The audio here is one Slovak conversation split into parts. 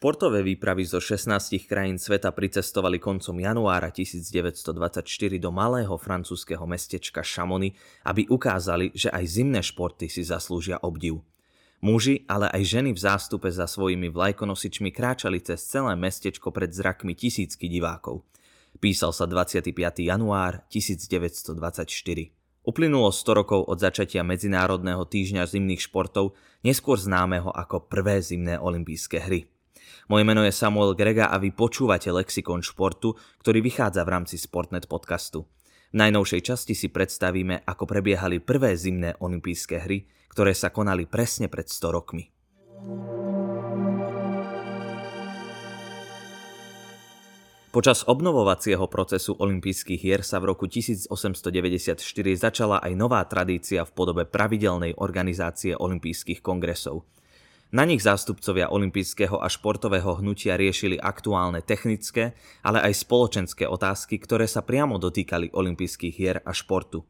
Športové výpravy zo 16 krajín sveta pricestovali koncom januára 1924 do malého francúzského mestečka Chamonix, aby ukázali, že aj zimné športy si zaslúžia obdiv. Muži, ale aj ženy v zástupe za svojimi vlajkonosičmi kráčali cez celé mestečko pred zrakmi tisícky divákov. Písal sa 25. január 1924. Uplynulo 100 rokov od začatia Medzinárodného týždňa zimných športov, neskôr známeho ako prvé zimné olympijské hry. Moje meno je Samuel Grega a vy počúvate Lexikon športu, ktorý vychádza v rámci Sportnet podcastu. V najnovšej časti si predstavíme, ako prebiehali prvé zimné olympijské hry, ktoré sa konali presne pred 100 rokmi. Počas obnovovacieho procesu olympijských hier sa v roku 1894 začala aj nová tradícia v podobe pravidelnej organizácie olympijských kongresov – na nich zástupcovia olympijského a športového hnutia riešili aktuálne technické, ale aj spoločenské otázky, ktoré sa priamo dotýkali olympijských hier a športu.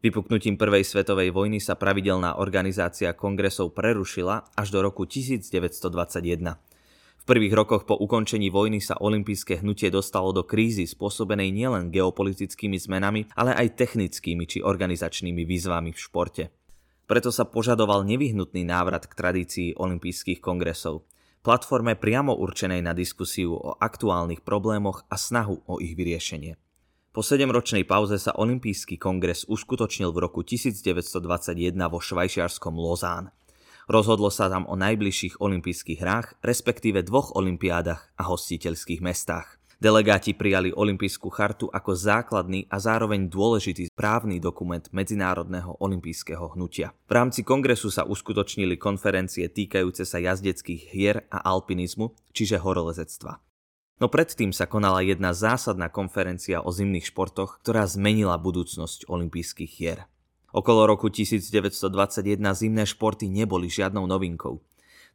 Vypuknutím Prvej svetovej vojny sa pravidelná organizácia kongresov prerušila až do roku 1921. V prvých rokoch po ukončení vojny sa olympijské hnutie dostalo do krízy spôsobenej nielen geopolitickými zmenami, ale aj technickými či organizačnými výzvami v športe. Preto sa požadoval nevyhnutný návrat k tradícii olympijských kongresov, platforme priamo určenej na diskusiu o aktuálnych problémoch a snahu o ich vyriešenie. Po 7-ročnej pauze sa Olympijský kongres uskutočnil v roku 1921 vo švajčiarskom Lozán. Rozhodlo sa tam o najbližších olympijských hrách, respektíve dvoch olympiádach a hostiteľských mestách. Delegáti prijali Olympijskú chartu ako základný a zároveň dôležitý právny dokument Medzinárodného olympijského hnutia. V rámci kongresu sa uskutočnili konferencie týkajúce sa jazdeckých hier a alpinizmu, čiže horolezectva. No predtým sa konala jedna zásadná konferencia o zimných športoch, ktorá zmenila budúcnosť olympijských hier. Okolo roku 1921 zimné športy neboli žiadnou novinkou.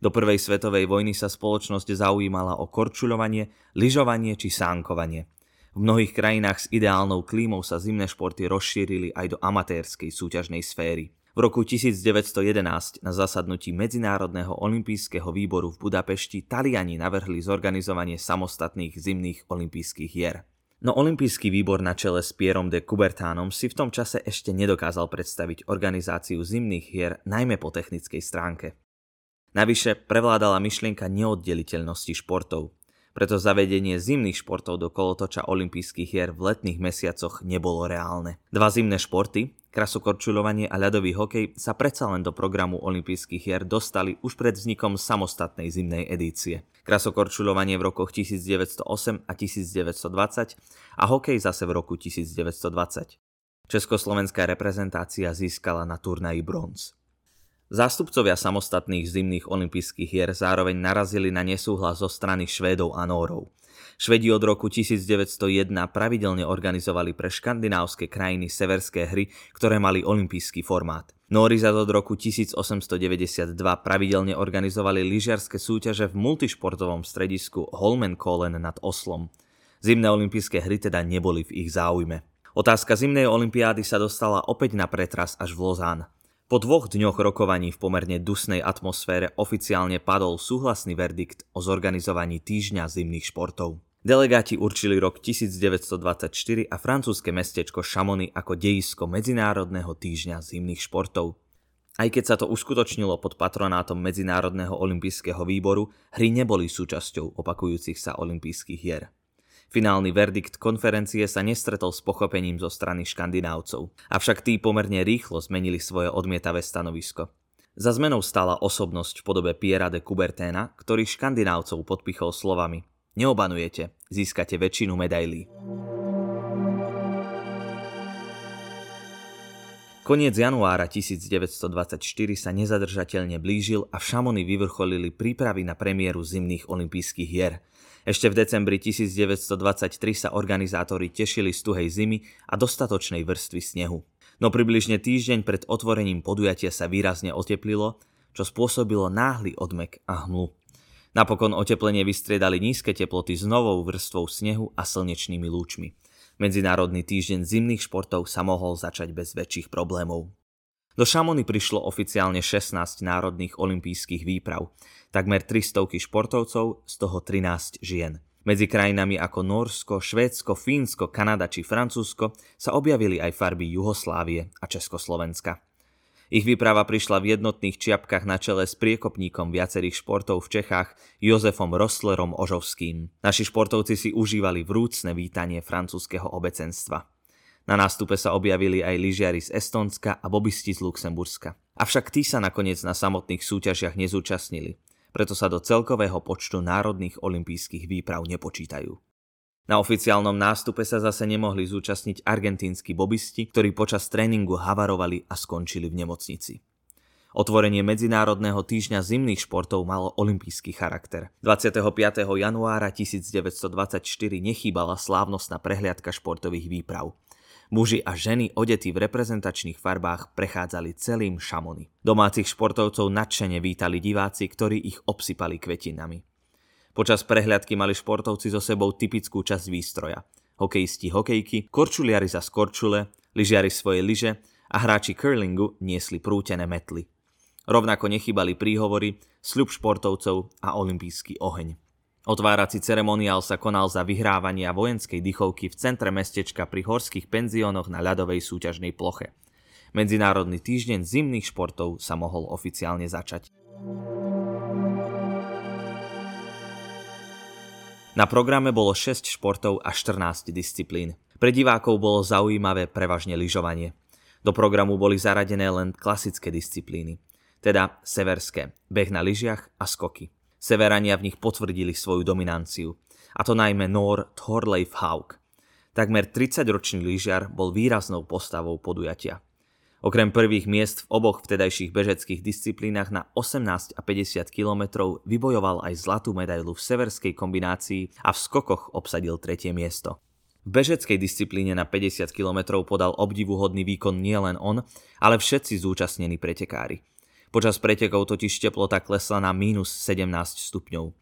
Do prvej svetovej vojny sa spoločnosť zaujímala o korčuľovanie, lyžovanie či sánkovanie. V mnohých krajinách s ideálnou klímou sa zimné športy rozšírili aj do amatérskej súťažnej sféry. V roku 1911 na zasadnutí Medzinárodného olympijského výboru v Budapešti Taliani navrhli zorganizovanie samostatných zimných olympijských hier. No olympijský výbor na čele s Pierom de Kubertánom si v tom čase ešte nedokázal predstaviť organizáciu zimných hier najmä po technickej stránke. Navyše prevládala myšlienka neoddeliteľnosti športov, preto zavedenie zimných športov do kolotoča olympijských hier v letných mesiacoch nebolo reálne. Dva zimné športy, krasokorčuľovanie a ľadový hokej sa predsa len do programu olympijských hier dostali už pred vznikom samostatnej zimnej edície. Krasokorčuľovanie v rokoch 1908 a 1920 a hokej zase v roku 1920. Československá reprezentácia získala na turnaji bronz. Zástupcovia samostatných zimných olympijských hier zároveň narazili na nesúhlas zo strany Švédov a Nórov. Švedi od roku 1901 pravidelne organizovali pre škandinávske krajiny severské hry, ktoré mali olympijský formát. Nóri za od roku 1892 pravidelne organizovali lyžiarske súťaže v multišportovom stredisku Holmenkollen nad Oslom. Zimné olympijské hry teda neboli v ich záujme. Otázka zimnej olympiády sa dostala opäť na pretras až v Lozán. Po dvoch dňoch rokovaní v pomerne dusnej atmosfére oficiálne padol súhlasný verdikt o zorganizovaní týždňa zimných športov. Delegáti určili rok 1924 a francúzske mestečko Chamonix ako dejisko Medzinárodného týždňa zimných športov. Aj keď sa to uskutočnilo pod patronátom Medzinárodného olympijského výboru, hry neboli súčasťou opakujúcich sa olympijských hier. Finálny verdikt konferencie sa nestretol s pochopením zo strany škandinávcov, avšak tí pomerne rýchlo zmenili svoje odmietavé stanovisko. Za zmenou stala osobnosť v podobe Piera de Couberténa, ktorý škandinávcov podpichol slovami Neobanujete, získate väčšinu medailí. Koniec januára 1924 sa nezadržateľne blížil a v Šamony vyvrcholili prípravy na premiéru zimných olympijských hier – ešte v decembri 1923 sa organizátori tešili z tuhej zimy a dostatočnej vrstvy snehu. No približne týždeň pred otvorením podujatia sa výrazne oteplilo, čo spôsobilo náhly odmek a hmlu. Napokon oteplenie vystriedali nízke teploty s novou vrstvou snehu a slnečnými lúčmi. Medzinárodný týždeň zimných športov sa mohol začať bez väčších problémov. Do Šamony prišlo oficiálne 16 národných olympijských výprav, takmer 300 športovcov, z toho 13 žien. Medzi krajinami ako Norsko, Švédsko, Fínsko, Kanada či Francúzsko sa objavili aj farby Juhoslávie a Československa. Ich výprava prišla v jednotných čiapkách na čele s priekopníkom viacerých športov v Čechách Jozefom Rostlerom Ožovským. Naši športovci si užívali vrúcne vítanie francúzského obecenstva. Na nástupe sa objavili aj lyžiari z Estonska a bobisti z Luxemburska. Avšak tí sa nakoniec na samotných súťažiach nezúčastnili preto sa do celkového počtu národných olympijských výprav nepočítajú. Na oficiálnom nástupe sa zase nemohli zúčastniť argentínsky bobisti, ktorí počas tréningu havarovali a skončili v nemocnici. Otvorenie Medzinárodného týždňa zimných športov malo olimpijský charakter. 25. januára 1924 nechýbala slávnostná prehliadka športových výprav. Muži a ženy odetí v reprezentačných farbách prechádzali celým Šamony. Domácich športovcov nadšene vítali diváci, ktorí ich obsypali kvetinami. Počas prehľadky mali športovci so sebou typickú časť výstroja. Hokejisti hokejky, korčuliari za skorčule, lyžiari svoje lyže a hráči curlingu niesli prútené metly. Rovnako nechybali príhovory, sľub športovcov a olimpijský oheň. Otvárací ceremoniál sa konal za vyhrávania vojenskej dychovky v centre mestečka pri horských penziónoch na ľadovej súťažnej ploche. Medzinárodný týždeň zimných športov sa mohol oficiálne začať. Na programe bolo 6 športov a 14 disciplín. Pre divákov bolo zaujímavé prevažne lyžovanie. Do programu boli zaradené len klasické disciplíny, teda severské, beh na lyžiach a skoky. Severania v nich potvrdili svoju dominanciu, a to najmä Nor Thorleif Haug. Takmer 30-ročný lyžiar bol výraznou postavou podujatia. Okrem prvých miest v oboch vtedajších bežeckých disciplínach na 18 a 50 kilometrov vybojoval aj zlatú medailu v severskej kombinácii a v skokoch obsadil tretie miesto. V bežeckej disciplíne na 50 km podal obdivuhodný výkon nielen on, ale všetci zúčastnení pretekári. Počas pretekov totiž teplota klesla na mínus 17 stupňov.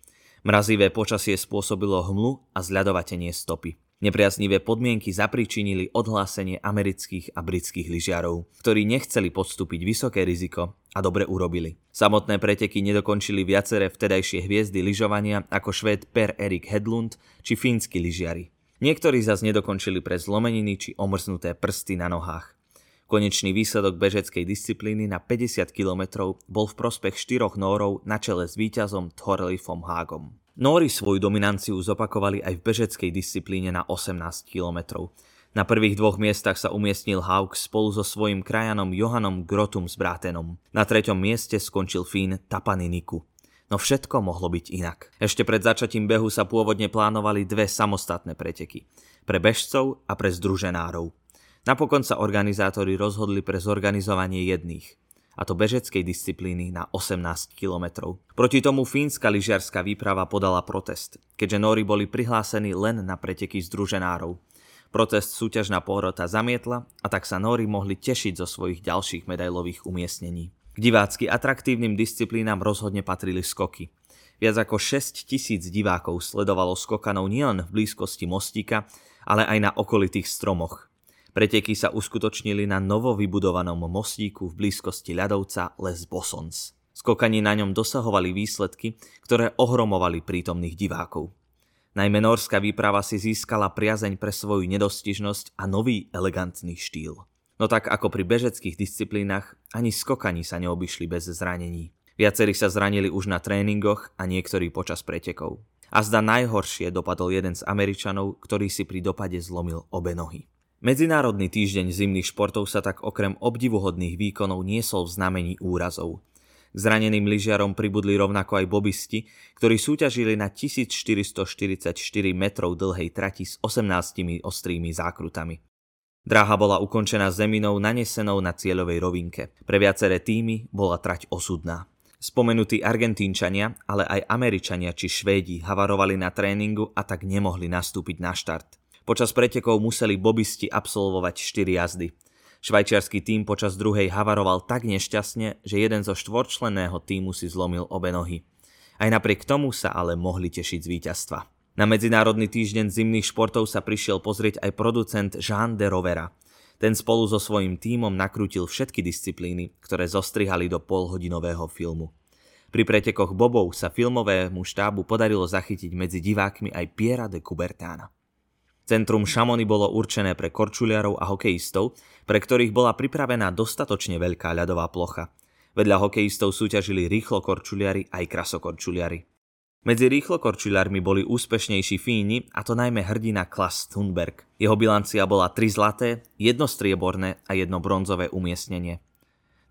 Mrazivé počasie spôsobilo hmlu a zľadovatenie stopy. Nepriaznivé podmienky zapričinili odhlásenie amerických a britských lyžiarov, ktorí nechceli podstúpiť vysoké riziko a dobre urobili. Samotné preteky nedokončili viaceré vtedajšie hviezdy lyžovania ako švéd Per Erik Hedlund či fínsky lyžiari. Niektorí zas nedokončili pre zlomeniny či omrznuté prsty na nohách. Konečný výsledok bežeckej disciplíny na 50 km bol v prospech štyroch Nórov na čele s víťazom Thorleifom Hágom. Nóri svoju dominanciu zopakovali aj v bežeckej disciplíne na 18 km. Na prvých dvoch miestach sa umiestnil Haug spolu so svojím krajanom Johanom Grotum z Brátenom. Na treťom mieste skončil Fín Tapani Niku. No všetko mohlo byť inak. Ešte pred začatím behu sa pôvodne plánovali dve samostatné preteky. Pre bežcov a pre združenárov. Napokon sa organizátori rozhodli pre zorganizovanie jedných, a to bežeckej disciplíny na 18 kilometrov. Proti tomu fínska lyžiarská výprava podala protest, keďže Nóri boli prihlásení len na preteky združenárov. Protest súťažná porota zamietla a tak sa Nóri mohli tešiť zo svojich ďalších medailových umiestnení. K divácky atraktívnym disciplínam rozhodne patrili skoky. Viac ako 6 tisíc divákov sledovalo skokanov nielen v blízkosti mostíka, ale aj na okolitých stromoch. Preteky sa uskutočnili na novo vybudovanom mostíku v blízkosti ľadovca Les Bossons. Skokani na ňom dosahovali výsledky, ktoré ohromovali prítomných divákov. Najmä norská výprava si získala priazeň pre svoju nedostižnosť a nový elegantný štýl. No tak ako pri bežeckých disciplínach, ani skokani sa neobyšli bez zranení. Viacerí sa zranili už na tréningoch a niektorí počas pretekov. A zda najhoršie dopadol jeden z Američanov, ktorý si pri dopade zlomil obe nohy. Medzinárodný týždeň zimných športov sa tak okrem obdivuhodných výkonov niesol v znamení úrazov. Zraneným lyžiarom pribudli rovnako aj bobisti, ktorí súťažili na 1444 metrov dlhej trati s 18 ostrými zákrutami. Dráha bola ukončená zeminou nanesenou na cieľovej rovinke. Pre viaceré týmy bola trať osudná. Spomenutí Argentínčania, ale aj Američania či Švédi havarovali na tréningu a tak nemohli nastúpiť na štart. Počas pretekov museli bobisti absolvovať 4 jazdy. Švajčiarsky tým počas druhej havaroval tak nešťastne, že jeden zo štvorčlenného týmu si zlomil obe nohy. Aj napriek tomu sa ale mohli tešiť z víťazstva. Na Medzinárodný týždeň zimných športov sa prišiel pozrieť aj producent Jean de Rovera. Ten spolu so svojím tímom nakrútil všetky disciplíny, ktoré zostrihali do polhodinového filmu. Pri pretekoch bobov sa filmovému štábu podarilo zachytiť medzi divákmi aj Piera de Coubertána. Centrum Šamony bolo určené pre korčuliarov a hokejistov, pre ktorých bola pripravená dostatočne veľká ľadová plocha. Vedľa hokejistov súťažili rýchlo korčuliari aj krasokorčuliari. Medzi rýchlo korčuliarmi boli úspešnejší Fíni, a to najmä hrdina Klas Thunberg. Jeho bilancia bola tri zlaté, jedno strieborné a jedno bronzové umiestnenie.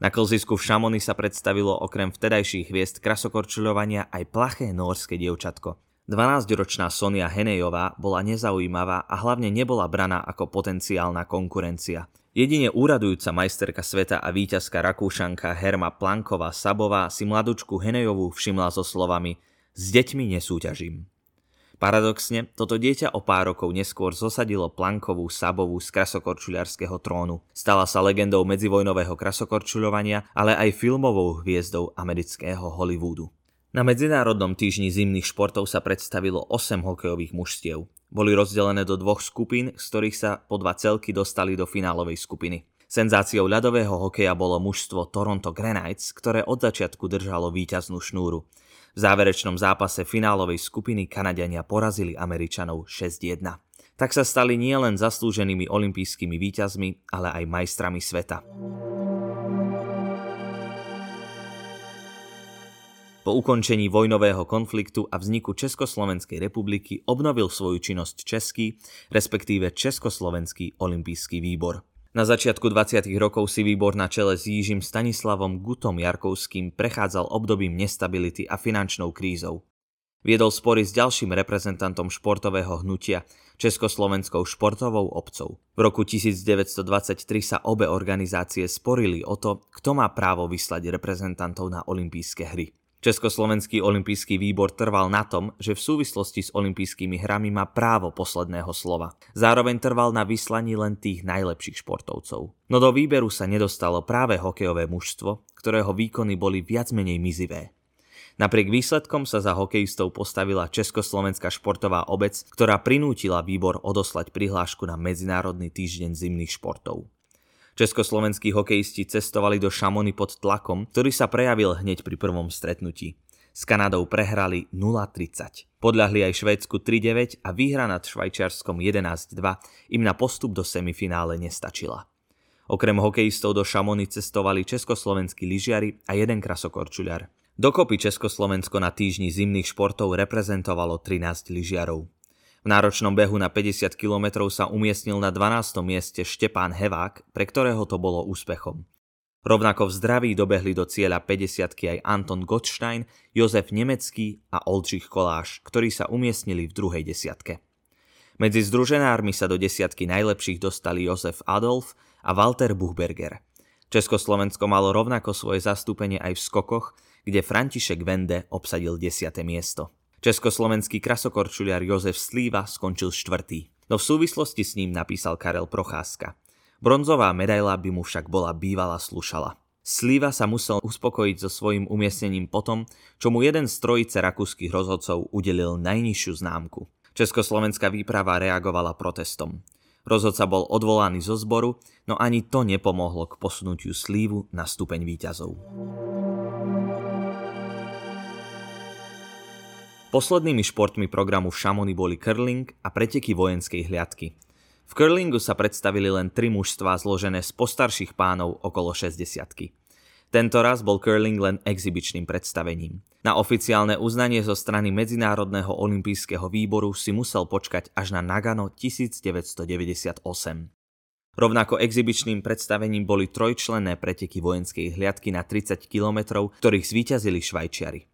Na klzisku v Šamony sa predstavilo okrem vtedajších hviezd krasokorčuľovania aj plaché norské dievčatko. 12-ročná Sonia Henejová bola nezaujímavá a hlavne nebola braná ako potenciálna konkurencia. Jedine úradujúca majsterka sveta a víťazka Rakúšanka Herma Planková Sabová si mladučku Henejovú všimla so slovami S deťmi nesúťažím. Paradoxne, toto dieťa o pár rokov neskôr zosadilo Plankovú Sabovú z krasokorčuľarského trónu. Stala sa legendou medzivojnového krasokorčuľovania, ale aj filmovou hviezdou amerického Hollywoodu. Na Medzinárodnom týždni zimných športov sa predstavilo 8 hokejových mužstiev. Boli rozdelené do dvoch skupín, z ktorých sa po dva celky dostali do finálovej skupiny. Senzáciou ľadového hokeja bolo mužstvo Toronto Granites, ktoré od začiatku držalo víťaznú šnúru. V záverečnom zápase finálovej skupiny Kanadiania porazili Američanov 6-1. Tak sa stali nielen zaslúženými olympijskými víťazmi, ale aj majstrami sveta. Po ukončení vojnového konfliktu a vzniku Československej republiky obnovil svoju činnosť Český, respektíve Československý olympijský výbor. Na začiatku 20. rokov si výbor na čele s Jížim Stanislavom Gutom Jarkovským prechádzal obdobím nestability a finančnou krízou. Viedol spory s ďalším reprezentantom športového hnutia, Československou športovou obcov. V roku 1923 sa obe organizácie sporili o to, kto má právo vyslať reprezentantov na olympijské hry. Československý olimpijský výbor trval na tom, že v súvislosti s olympijskými hrami má právo posledného slova. Zároveň trval na vyslaní len tých najlepších športovcov. No do výberu sa nedostalo práve hokejové mužstvo, ktorého výkony boli viac menej mizivé. Napriek výsledkom sa za hokejistov postavila Československá športová obec, ktorá prinútila výbor odoslať prihlášku na Medzinárodný týždeň zimných športov. Československí hokejisti cestovali do Šamony pod tlakom, ktorý sa prejavil hneď pri prvom stretnutí. S Kanadou prehrali 0-30. Podľahli aj Švédsku 3-9 a výhra nad Švajčiarskom 11-2 im na postup do semifinále nestačila. Okrem hokejistov do Šamony cestovali československí lyžiari a jeden krasokorčuľar. Dokopy Československo na týždni zimných športov reprezentovalo 13 lyžiarov. V náročnom behu na 50 km sa umiestnil na 12. mieste Štepán Hevák, pre ktorého to bolo úspechom. Rovnako v zdraví dobehli do cieľa 50 aj Anton Gottstein, Jozef Nemecký a Oldřich Koláš, ktorí sa umiestnili v druhej desiatke. Medzi združenármi sa do desiatky najlepších dostali Jozef Adolf a Walter Buchberger. Československo malo rovnako svoje zastúpenie aj v skokoch, kde František Vende obsadil 10. miesto. Československý krasokorčuliar Jozef Slíva skončil štvrtý. No v súvislosti s ním napísal Karel Procházka. Bronzová medaila by mu však bola bývala slušala. Slíva sa musel uspokojiť so svojím umiestnením potom, čo mu jeden z trojice rakúskych rozhodcov udelil najnižšiu známku. Československá výprava reagovala protestom. Rozhodca bol odvolaný zo zboru, no ani to nepomohlo k posunutiu slívu na stupeň výťazov. Poslednými športmi programu v Šamony boli curling a preteky vojenskej hliadky. V curlingu sa predstavili len tri mužstvá zložené z postarších pánov okolo 60 Tento raz bol curling len exibičným predstavením. Na oficiálne uznanie zo strany Medzinárodného olympijského výboru si musel počkať až na Nagano 1998. Rovnako exibičným predstavením boli trojčlenné preteky vojenskej hliadky na 30 km, ktorých zvíťazili Švajčiari.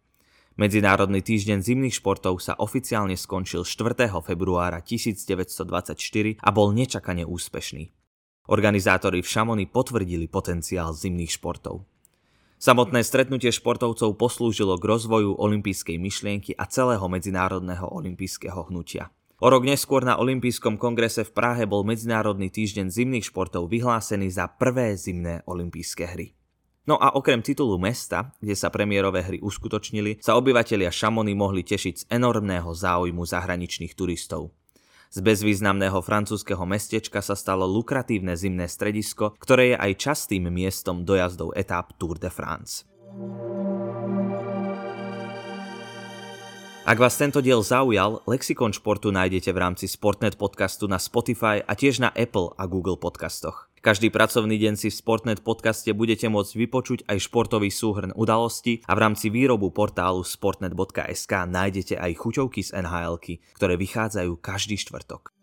Medzinárodný týždeň zimných športov sa oficiálne skončil 4. februára 1924 a bol nečakane úspešný. Organizátori v Šamoni potvrdili potenciál zimných športov. Samotné stretnutie športovcov poslúžilo k rozvoju olympijskej myšlienky a celého medzinárodného olympijského hnutia. O rok neskôr na Olympijskom kongrese v Prahe bol Medzinárodný týždeň zimných športov vyhlásený za prvé zimné olympijské hry. No a okrem titulu mesta, kde sa premiérové hry uskutočnili, sa obyvatelia Šamony mohli tešiť z enormného záujmu zahraničných turistov. Z bezvýznamného francúzského mestečka sa stalo lukratívne zimné stredisko, ktoré je aj častým miestom dojazdov etáp Tour de France. Ak vás tento diel zaujal, Lexikon športu nájdete v rámci Sportnet podcastu na Spotify a tiež na Apple a Google podcastoch. Každý pracovný deň si v Sportnet podcaste budete môcť vypočuť aj športový súhrn udalosti a v rámci výrobu portálu sportnet.sk nájdete aj chuťovky z nhl ktoré vychádzajú každý štvrtok.